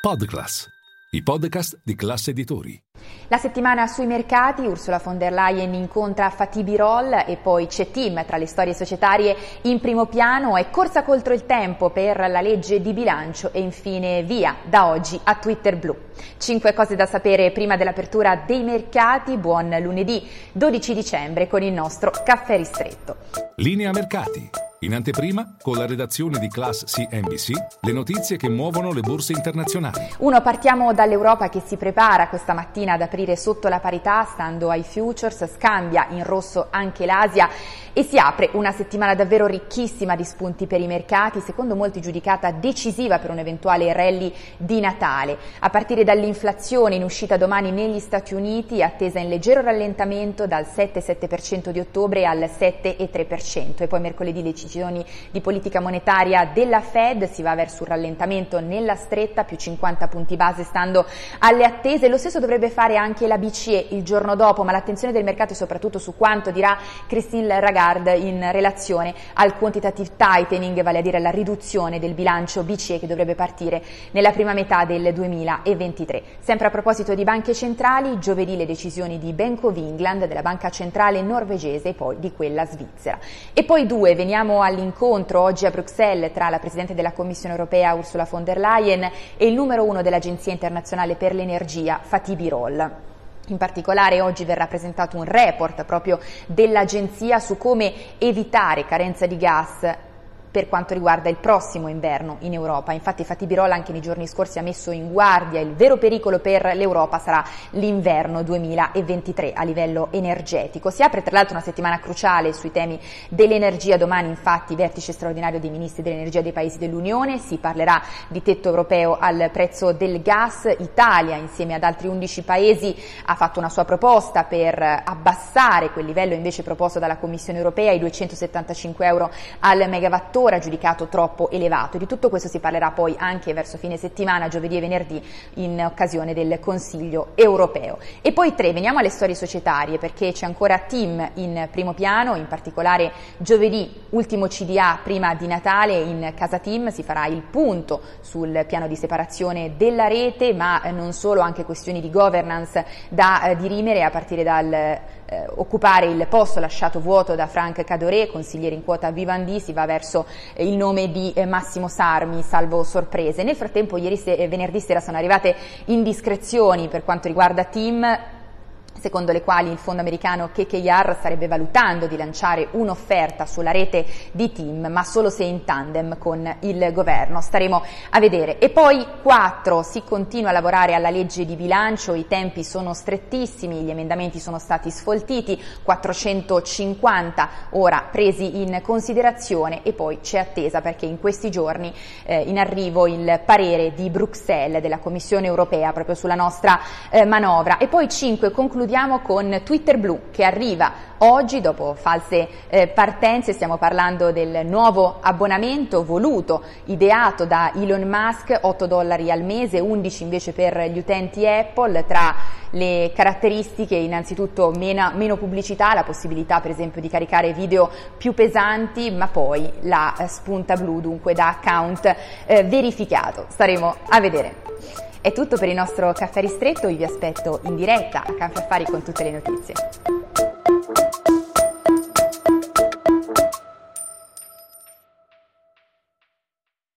Podclass, i podcast di classe editori. La settimana sui mercati, Ursula von der Leyen incontra Fatih Birol e poi c'è Tim tra le storie societarie in primo piano e corsa contro il tempo per la legge di bilancio e infine via da oggi a Twitter blu. Cinque cose da sapere prima dell'apertura dei mercati. Buon lunedì 12 dicembre con il nostro caffè ristretto. Linea mercati. In anteprima, con la redazione di Class CNBC, le notizie che muovono le borse internazionali. Uno, partiamo dall'Europa che si prepara questa mattina ad aprire sotto la parità, stando ai futures, scambia in rosso anche l'Asia e si apre una settimana davvero ricchissima di spunti per i mercati, secondo molti giudicata decisiva per un eventuale rally di Natale. A partire dall'inflazione in uscita domani negli Stati Uniti, attesa in leggero rallentamento dal 7,7% di ottobre al 7,3% e poi mercoledì decisione decisioni di politica monetaria della Fed, si va verso un rallentamento nella stretta, più 50 punti base stando alle attese. Lo stesso dovrebbe fare anche la BCE il giorno dopo, ma l'attenzione del mercato è soprattutto su quanto dirà Christine Lagarde in relazione al quantitative tightening, vale a dire la riduzione del bilancio BCE che dovrebbe partire nella prima metà del 2023. Sempre a proposito di banche centrali, giovedì le decisioni di Bank of England, della banca centrale norvegese e poi di quella svizzera. E poi due, veniamo all'incontro oggi a Bruxelles tra la Presidente della Commissione europea Ursula von der Leyen e il numero uno dell'Agenzia internazionale per l'energia Fatih Birol. In particolare oggi verrà presentato un report proprio dell'agenzia su come evitare carenza di gas per quanto riguarda il prossimo inverno in Europa. Infatti Fatih Birol anche nei giorni scorsi ha messo in guardia il vero pericolo per l'Europa sarà l'inverno 2023 a livello energetico. Si apre tra l'altro una settimana cruciale sui temi dell'energia, domani infatti vertice straordinario dei ministri dell'energia dei paesi dell'Unione, si parlerà di tetto europeo al prezzo del gas, Italia insieme ad altri 11 paesi ha fatto una sua proposta per abbassare quel livello invece proposto dalla Commissione europea, i 275 euro al megawattora tuttora giudicato troppo elevato. Di tutto questo si parlerà poi anche verso fine settimana, giovedì e venerdì, in occasione del Consiglio europeo. E poi tre, veniamo alle storie societarie, perché c'è ancora Tim in primo piano, in particolare giovedì, ultimo CDA prima di Natale, in casa Tim si farà il punto sul piano di separazione della rete, ma non solo, anche questioni di governance da eh, dirimere a partire dal eh, occupare il posto lasciato vuoto da Frank Cadoré, consigliere in quota Vivendi, si va verso eh, il nome di eh, Massimo Sarmi, salvo sorprese. Nel frattempo ieri se- eh, venerdì sera sono arrivate indiscrezioni per quanto riguarda Tim secondo le quali il fondo americano KKR starebbe valutando di lanciare un'offerta sulla rete di team, ma solo se in tandem con il governo. Staremo a vedere. E poi quattro, si continua a lavorare alla legge di bilancio, i tempi sono strettissimi, gli emendamenti sono stati sfoltiti, 450 ora presi in considerazione e poi c'è attesa perché in questi giorni eh, in arrivo il parere di Bruxelles della Commissione europea proprio sulla nostra eh, manovra. E poi cinque, concludiamo con Twitter Blu che arriva oggi dopo false eh, partenze, stiamo parlando del nuovo abbonamento voluto, ideato da Elon Musk, 8 dollari al mese, 11 invece per gli utenti Apple, tra le caratteristiche innanzitutto meno, meno pubblicità, la possibilità per esempio di caricare video più pesanti, ma poi la eh, spunta blu, dunque da account eh, verificato. Staremo a vedere. È tutto per il nostro caffè ristretto, io vi aspetto in diretta a Caffè Affari con tutte le notizie.